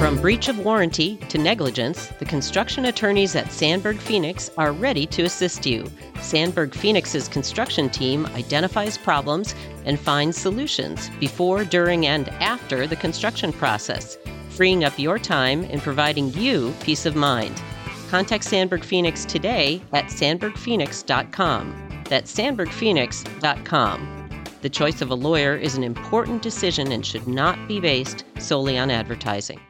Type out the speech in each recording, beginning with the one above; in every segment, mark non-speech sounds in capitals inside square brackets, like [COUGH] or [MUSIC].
From breach of warranty to negligence, the construction attorneys at Sandberg Phoenix are ready to assist you. Sandberg Phoenix's construction team identifies problems and finds solutions before, during, and after the construction process, freeing up your time and providing you peace of mind. Contact Sandberg Phoenix today at sandbergphoenix.com. That's sandbergphoenix.com. The choice of a lawyer is an important decision and should not be based solely on advertising.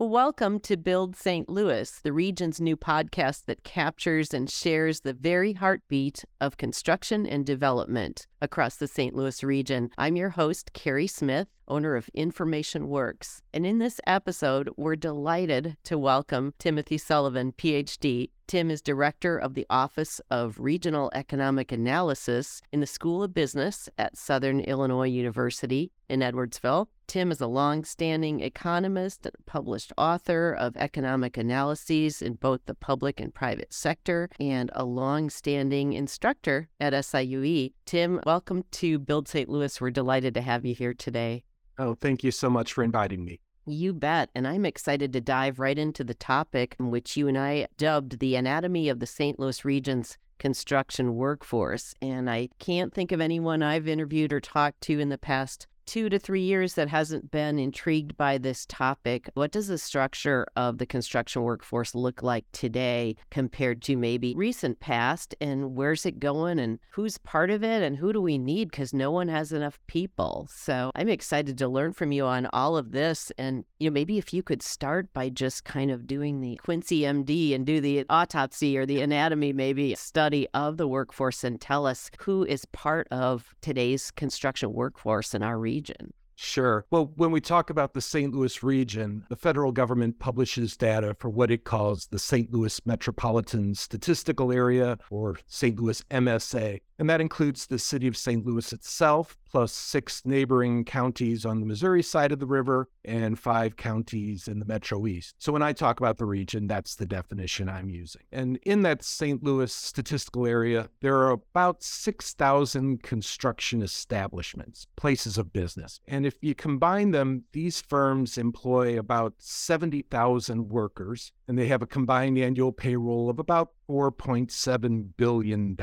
Welcome to Build St. Louis, the region's new podcast that captures and shares the very heartbeat of construction and development across the St. Louis region. I'm your host, Kerry Smith, owner of Information Works. And in this episode, we're delighted to welcome Timothy Sullivan, PhD. Tim is director of the Office of Regional Economic Analysis in the School of Business at Southern Illinois University in Edwardsville. Tim is a long-standing economist and published author of economic analyses in both the public and private sector and a long-standing instructor at SIUE. Tim, welcome to Build St. Louis. We're delighted to have you here today. Oh, thank you so much for inviting me. You bet. And I'm excited to dive right into the topic, which you and I dubbed the anatomy of the St. Louis region's construction workforce. And I can't think of anyone I've interviewed or talked to in the past two to three years that hasn't been intrigued by this topic. What does the structure of the construction workforce look like today compared to maybe recent past? And where's it going? And who's part of it? And who do we need? Because no one has enough people. So I'm excited to learn from you on all of this. And, you know, maybe if you could start by just kind of doing the Quincy MD and do the autopsy or the anatomy, maybe study of the workforce and tell us who is part of today's construction workforce in our region region? Sure. Well, when we talk about the St. Louis region, the federal government publishes data for what it calls the St. Louis Metropolitan Statistical Area, or St. Louis MSA and that includes the city of St. Louis itself, plus six neighboring counties on the Missouri side of the river and five counties in the Metro East. So when I talk about the region, that's the definition I'm using. And in that St. Louis statistical area, there are about 6,000 construction establishments, places of business. And if you combine them, these firms employ about 70,000 workers, and they have a combined annual payroll of about $4.7 billion.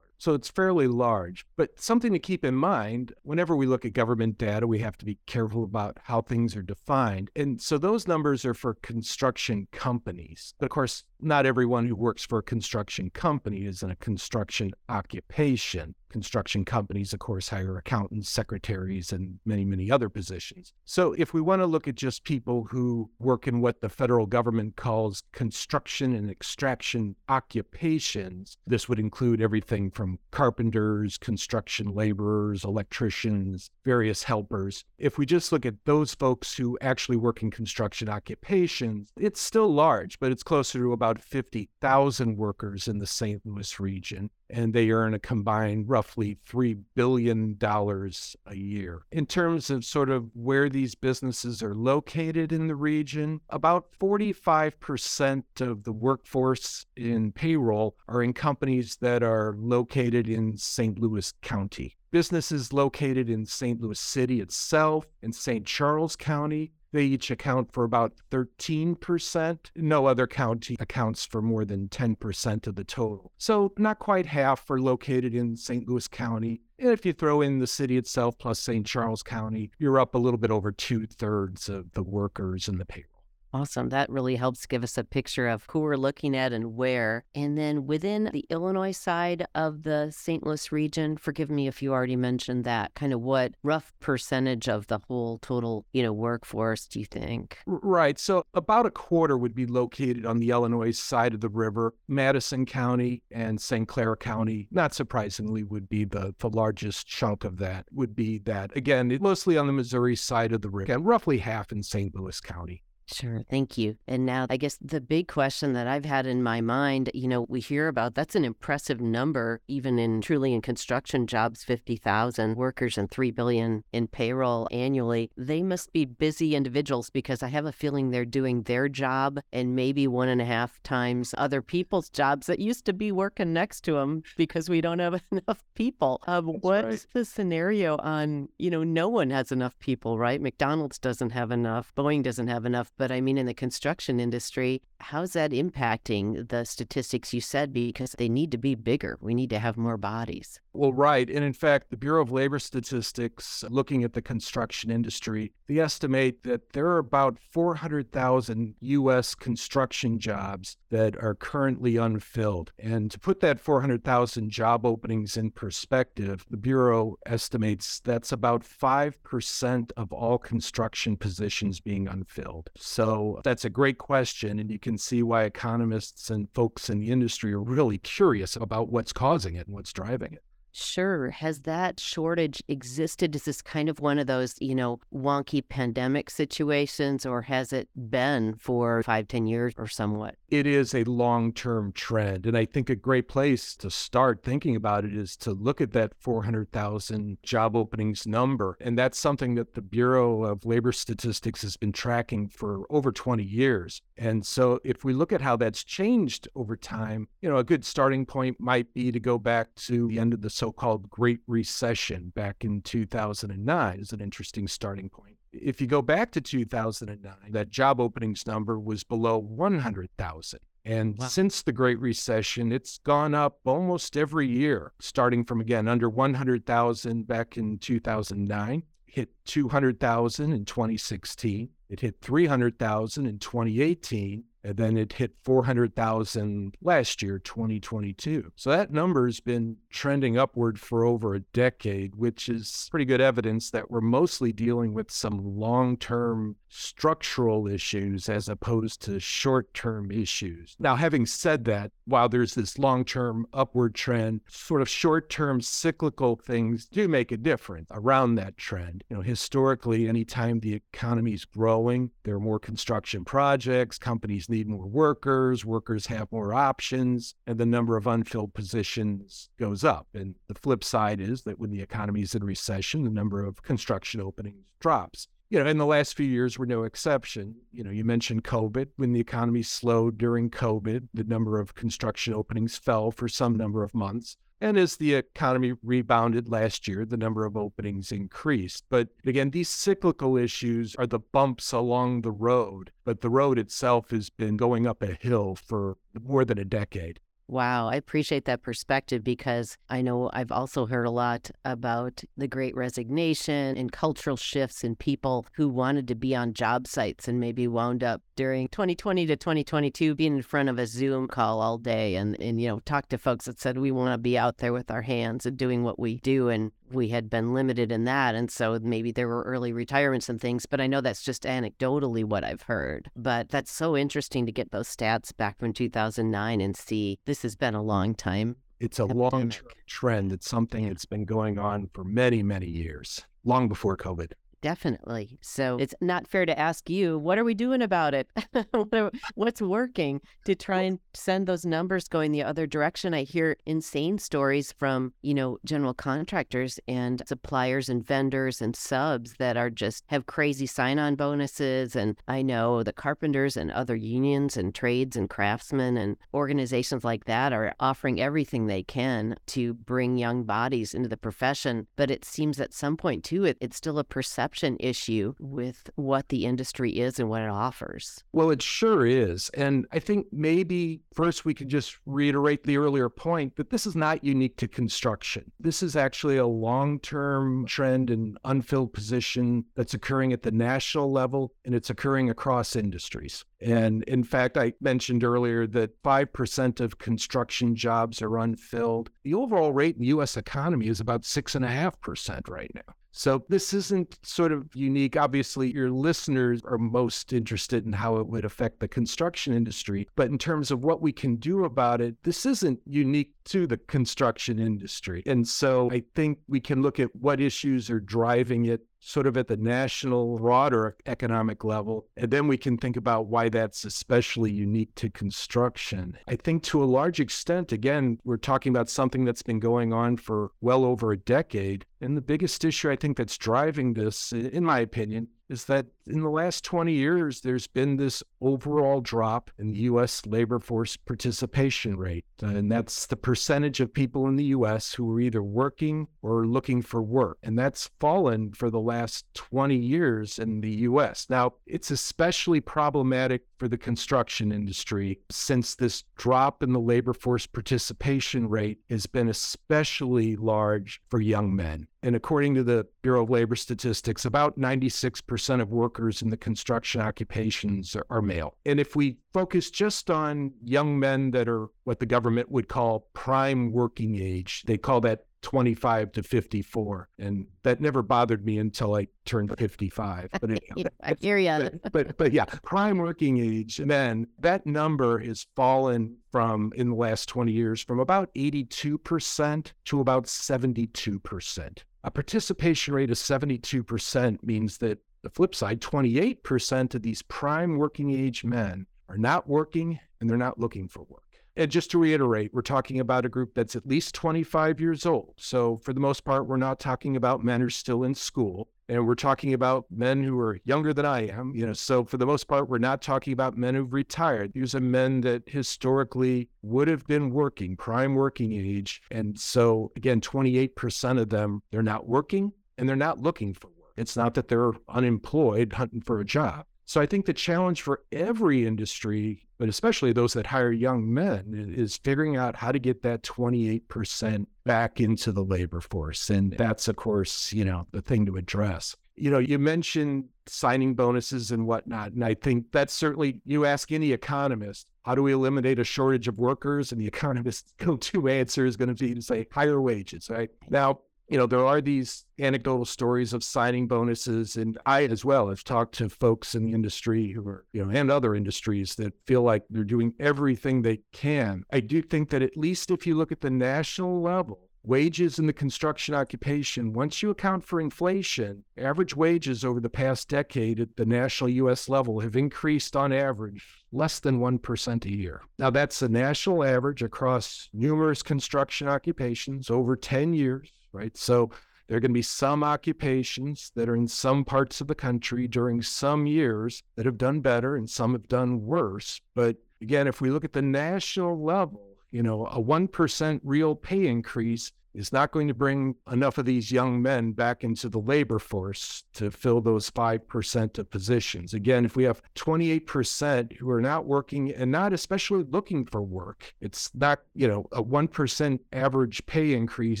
So it's fairly large. But something to keep in mind whenever we look at government data, we have to be careful about how things are defined. And so those numbers are for construction companies. But of course, not everyone who works for a construction company is in a construction occupation. Construction companies, of course, hire accountants, mm-hmm. secretaries, and many, many other positions. So, if we want to look at just people who work in what the federal government calls construction and extraction occupations, this would include everything from carpenters, construction laborers, electricians, various helpers. If we just look at those folks who actually work in construction occupations, it's still large, but it's closer to about 50,000 workers in the St. Louis region and they earn a combined roughly $3 billion a year. In terms of sort of where these businesses are located in the region, about 45% of the workforce in payroll are in companies that are located in St. Louis County. Businesses located in St. Louis City itself, in St. Charles County, they each account for about 13%. No other county accounts for more than 10% of the total. So, not quite half are located in St. Louis County. And if you throw in the city itself plus St. Charles County, you're up a little bit over two thirds of the workers in the payroll. Awesome. That really helps give us a picture of who we're looking at and where. And then within the Illinois side of the St. Louis region, forgive me if you already mentioned that, kind of what rough percentage of the whole total, you know, workforce do you think? Right. So about a quarter would be located on the Illinois side of the river. Madison County and St. Clair County, not surprisingly, would be the, the largest chunk of that, would be that. Again, mostly on the Missouri side of the river, and roughly half in St. Louis County. Sure. Thank you. And now, I guess the big question that I've had in my mind, you know, we hear about that's an impressive number, even in truly in construction jobs, 50,000 workers and 3 billion in payroll annually. They must be busy individuals because I have a feeling they're doing their job and maybe one and a half times other people's jobs that used to be working next to them because we don't have [LAUGHS] enough people. Um, what's right. the scenario on, you know, no one has enough people, right? McDonald's doesn't have enough, Boeing doesn't have enough But I mean, in the construction industry, how's that impacting the statistics you said? Because they need to be bigger. We need to have more bodies. Well, right. And in fact, the Bureau of Labor Statistics, looking at the construction industry, they estimate that there are about 400,000 U.S. construction jobs that are currently unfilled. And to put that 400,000 job openings in perspective, the Bureau estimates that's about 5% of all construction positions being unfilled. So that's a great question. And you can see why economists and folks in the industry are really curious about what's causing it and what's driving it. Sure. Has that shortage existed? Is this kind of one of those, you know, wonky pandemic situations, or has it been for five, ten years or somewhat? It is a long term trend. And I think a great place to start thinking about it is to look at that 400,000 job openings number. And that's something that the Bureau of Labor Statistics has been tracking for over 20 years. And so if we look at how that's changed over time, you know, a good starting point might be to go back to the end of the so called Great Recession back in 2009 is an interesting starting point. If you go back to 2009, that job openings number was below 100,000. And wow. since the Great Recession, it's gone up almost every year, starting from again under 100,000 back in 2009, hit 200,000 in 2016, it hit 300,000 in 2018, and then it hit 400,000 last year, 2022. So that number's been trending upward for over a decade, which is pretty good evidence that we're mostly dealing with some long term structural issues as opposed to short term issues. Now, having said that, while there's this long term upward trend, sort of short term cyclical things do make a difference around that trend. You know, historically, anytime the economy's growing, there are more construction projects, companies need more workers, workers have more options, and the number of unfilled positions goes up. And the flip side is that when the economy is in recession, the number of construction openings drops. You know, in the last few years were no exception. You know, you mentioned COVID. When the economy slowed during COVID, the number of construction openings fell for some number of months. And as the economy rebounded last year, the number of openings increased. But again, these cyclical issues are the bumps along the road, but the road itself has been going up a hill for more than a decade. Wow, I appreciate that perspective because I know I've also heard a lot about the great resignation and cultural shifts in people who wanted to be on job sites and maybe wound up during 2020 to 2022 being in front of a Zoom call all day and, and you know, talk to folks that said we want to be out there with our hands and doing what we do. And we had been limited in that. And so maybe there were early retirements and things, but I know that's just anecdotally what I've heard. But that's so interesting to get those stats back from 2009 and see this has been a long time. It's a long trend. It's something that's been going on for many, many years, long before COVID. Definitely. So it's not fair to ask you, what are we doing about it? [LAUGHS] What's working to try and send those numbers going the other direction? I hear insane stories from, you know, general contractors and suppliers and vendors and subs that are just have crazy sign on bonuses. And I know the carpenters and other unions and trades and craftsmen and organizations like that are offering everything they can to bring young bodies into the profession. But it seems at some point, too, it, it's still a perception perception issue with what the industry is and what it offers. Well, it sure is. And I think maybe first we could just reiterate the earlier point that this is not unique to construction. This is actually a long term trend and unfilled position that's occurring at the national level and it's occurring across industries. And in fact, I mentioned earlier that 5% of construction jobs are unfilled. The overall rate in the US economy is about 6.5% right now. So this isn't sort of unique. Obviously, your listeners are most interested in how it would affect the construction industry. But in terms of what we can do about it, this isn't unique to the construction industry. And so I think we can look at what issues are driving it sort of at the national, broader economic level. And then we can think about why that's especially unique to construction. I think to a large extent, again, we're talking about something that's been going on for well over a decade. And the biggest issue I think that's driving this, in my opinion, is that in the last 20 years, there's been this overall drop in the U.S. labor force participation rate. Uh, and that's the percentage of people in the U.S. who are either working or looking for work. And that's fallen for the last 20 years in the U.S. Now, it's especially problematic for the construction industry since this drop in the labor force participation rate has been especially large for young men. And according to the Bureau of Labor Statistics, about 96% of workers in the construction occupations are, are, male. And if we focus just on young men that are what the government would call prime working age, they call that 25 to 54. And that never bothered me until I turned [LAUGHS] 55. But it, [LAUGHS] I hear you. But, but, but yeah, prime working age men, that number has fallen from in the last 20 years from about 82% to about 72%. A participation rate of 72% means that the flip side, 28% of these prime working age men are not working and they're not looking for work. And just to reiterate, we're talking about a group that's at least 25 years old. So, for the most part, we're not talking about men who are still in school. And we're talking about men who are younger than I am. You know, so for the most part, we're not talking about men who've retired. These are men that historically would have been working, prime working age. And so, again, 28% of them, they're not working and they're not looking for work. It's not that they're unemployed hunting for a job. So I think the challenge for every industry, but especially those that hire young men, is figuring out how to get that 28% back into the labor force. And that's, of course, you know, the thing to address. You know, you mentioned signing bonuses and whatnot. And I think that's certainly, you ask any economist, how do we eliminate a shortage of workers? And the [LAUGHS] economist's go to answer is going to be to say higher wages, right? Now, you know, there are these anecdotal stories of signing bonuses. And I, as well, have talked to folks in the industry who are, you know, and other industries that feel like they're doing everything they can. I do think that at least if you look at the national level, wages in the construction occupation, once you account for inflation, average wages over the past decade at the national US level have increased on average less than 1% a year. Now, that's a national average across numerous construction occupations over 10 years right? So there are going to be some occupations that are in some parts of the country during some years that have done better and some have done worse. But again, if we look at the national level, you know, a 1% real pay increase is not going to bring enough of these young men back into the labor force to fill those 5% of positions. Again, if we have 28% who are not working and not especially looking for work, it's not, you know, a 1% average pay increase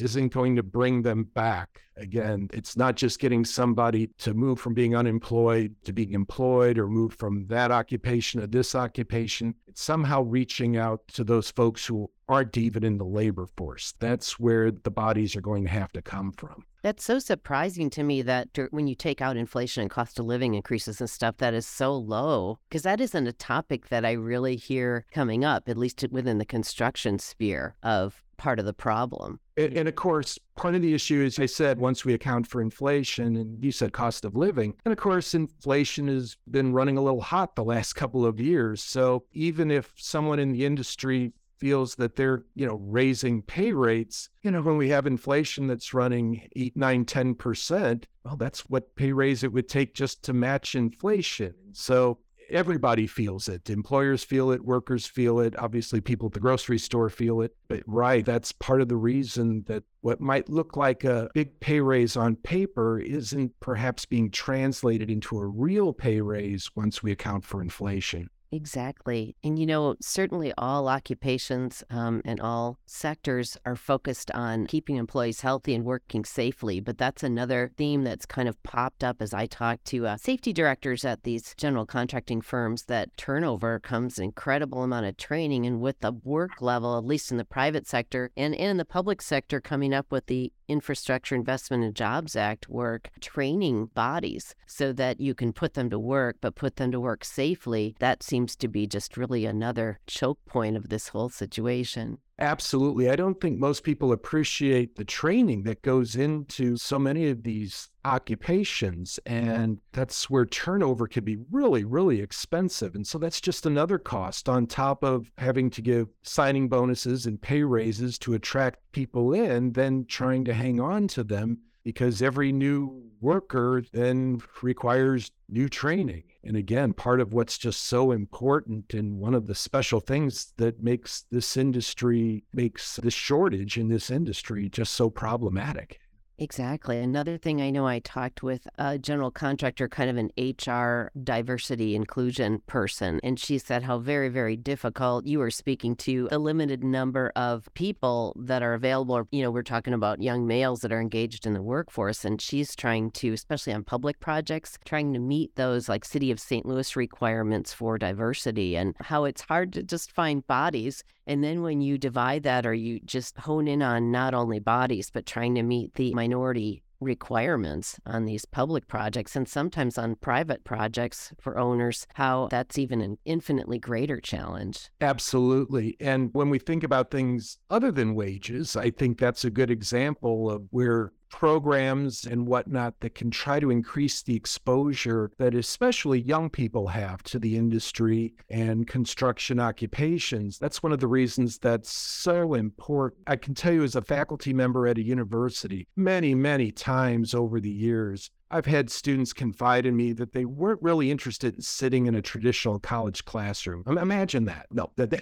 isn't going to bring them back. Again, it's not just getting somebody to move from being unemployed to being employed or move from that occupation to this occupation. It's somehow reaching out to those folks who aren't even in the labor force. That's where the bodies are going to have to come from. That's so surprising to me that when you take out inflation and cost of living increases and stuff, that is so low because that isn't a topic that I really hear coming up, at least within the construction sphere of part of the problem. And, and, of course, part of the issue is I said once we account for inflation, and you said cost of living. And of course, inflation has been running a little hot the last [LAUGHS] couple of years. So even if someone in the industry feels that they're, you know, raising pay rates, you know, when we have inflation that's running eight, nine, 10%, well, that's what pay raise it would take just to match inflation. So everybody feels it. Employers feel it, workers feel it. Obviously, people at the grocery store feel it. But right, that's part of the reason that what might look like a big pay raise on paper isn't perhaps being translated into a real pay raise once we account for inflation. Exactly. And, you know, certainly all occupations um, and all sectors are focused on keeping employees healthy and working safely. But that's another theme that's kind of popped up as I talk to uh, safety directors at these general contracting firms that turnover comes an incredible amount of training. And with the work level, at least in the private sector and in the public sector, coming up with the Infrastructure Investment and Jobs Act work, training bodies so that you can put them to work, but put them to work safely. That seems to be just really another choke point of this whole situation. Absolutely. I don't think most people appreciate the training that goes into so many of these occupations. And that's where turnover can be really, really expensive. And so that's just another cost on top of having to give signing bonuses and pay raises to attract people in, then trying to hang on to them because every new worker then requires new training. And again, part of what's just so important and one of the special things that makes this industry, makes this shortage in this industry just so problematic. Exactly. Another thing I know I talked with a general contractor, kind of an HR diversity inclusion person, and she said how very, very difficult you are speaking to a limited number of people that are available. You know, we're talking about young males that are engaged in the workforce, and she's trying to, especially on public projects, trying to meet those like City of St. Louis requirements for diversity and how it's hard to just find bodies and then when you divide that or you just hone in on not only bodies, but trying to meet the minority requirements on these public projects and sometimes on private projects for owners, how that's even an infinitely greater challenge. Absolutely. And when we think about things other than wages, I think that's a good example of where programs and whatnot that can try to increase the exposure that especially young people have to the industry and construction occupations. That's one of the reasons that's so important. I can tell you, as a faculty member at a university, many, many times over the years, I've had students confide in me that they weren't really interested in sitting in a traditional college classroom. Imagine that. No, but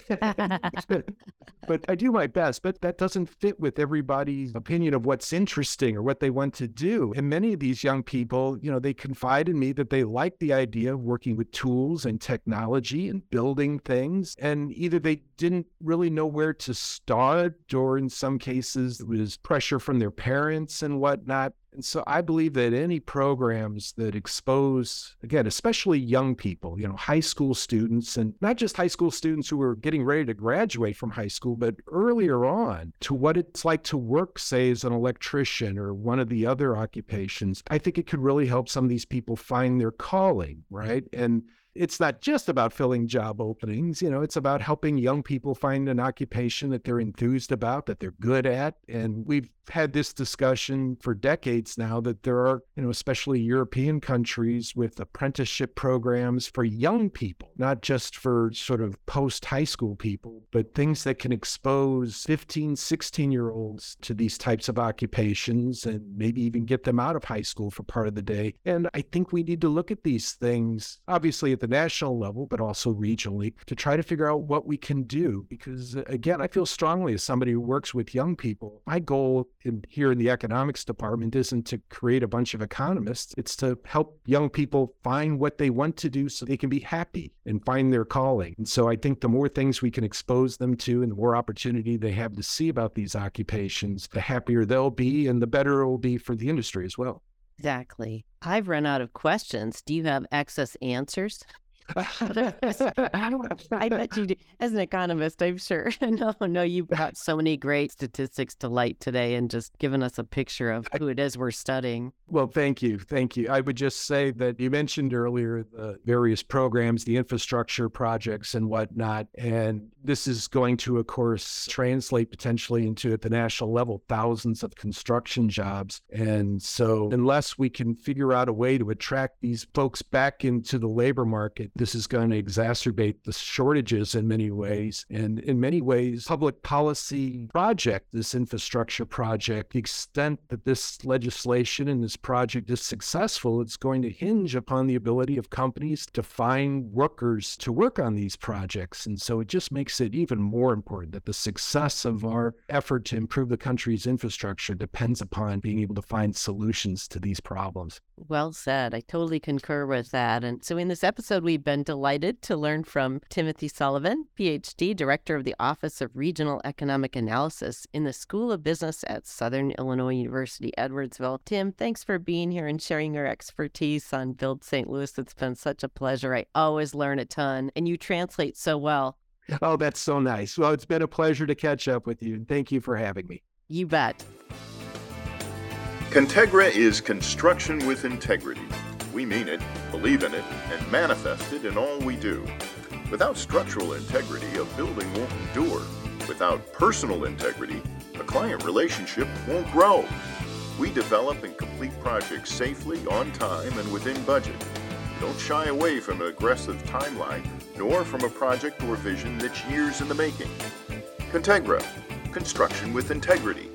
I do my best, but that doesn't fit with everybody's opinion of what's interesting or what they want to do. And many of these young people, you know, they confide in me that they like the idea of working with tools and technology and building things. And either they didn't really know where to start, or in some cases, it was pressure from their parents and whatnot. And so I believe that any programs that expose, again, especially young people, you know, high school students, and not just high school students who are getting ready to graduate from high school, but earlier on to what it's like to work, say, as an electrician or one of the other occupations, I think it could really help some of these people find their calling, right? And it's not just about filling job openings. You know, it's about helping young people find an occupation that they're enthused about, that they're good at. And we've had this discussion for decades now that there are, you know, especially European countries with apprenticeship programs for young people, not just for sort of post high school people, but things that can expose 15, 16 year olds to these types of occupations and maybe even get them out of high school for part of the day. And I think we need to look at these things, obviously at the national level, but also regionally, to try to figure out what we can do. Because uh, again, I feel strongly as somebody who works with young people, my goal in, here in the economics department isn't to create a bunch of economists. It's to help young people find what they want to do so they can be happy and find their calling. And so I think the more things we can expose them to and the more opportunity they have to see about these occupations, the happier they'll be and the better it will be for the industry as well. Exactly. I've run out of questions. Do you have excess answers? I bet you do. As an economist, I'm sure. [LAUGHS] no, no, you brought so many great statistics to light today and just given us a picture of who it is we're studying. Well, thank you. Thank you. I would just say that you mentioned earlier the various programs, the infrastructure projects and whatnot. And this is going to, of course, translate potentially into at the national level thousands of construction jobs. And so, unless we can figure out a way to attract these folks back into the labor market, this is going to exacerbate the shortages in many ways. And in many ways, public policy project, this infrastructure project, the extent that this legislation and this project is successful, it's going to hinge upon the ability of companies to find workers to work on these projects. And so it just makes it even more important that the success of our effort to improve the country's infrastructure depends upon being able to find solutions to these problems. Well said. I totally concur with that. And so in this episode, we've been delighted to learn from Timothy Sullivan, PhD, Director of the Office of Regional Economic Analysis in the School of Business at Southern Illinois University, Edwardsville. Tim, thanks for being here and sharing your expertise on Build St. Louis. It's been such a pleasure. I always learn a ton, and you translate so well. Oh, that's so nice. Well, it's been a pleasure to catch up with you. and Thank you for having me. You bet. Contegra is construction with integrity. We mean it, believe in it, and manifest it in all we do. Without structural integrity, a building won't endure. Without personal integrity, a client relationship won't grow. We develop and complete projects safely, on time, and within budget. Don't shy away from an aggressive timeline, nor from a project or vision that's years in the making. Contegra, construction with integrity.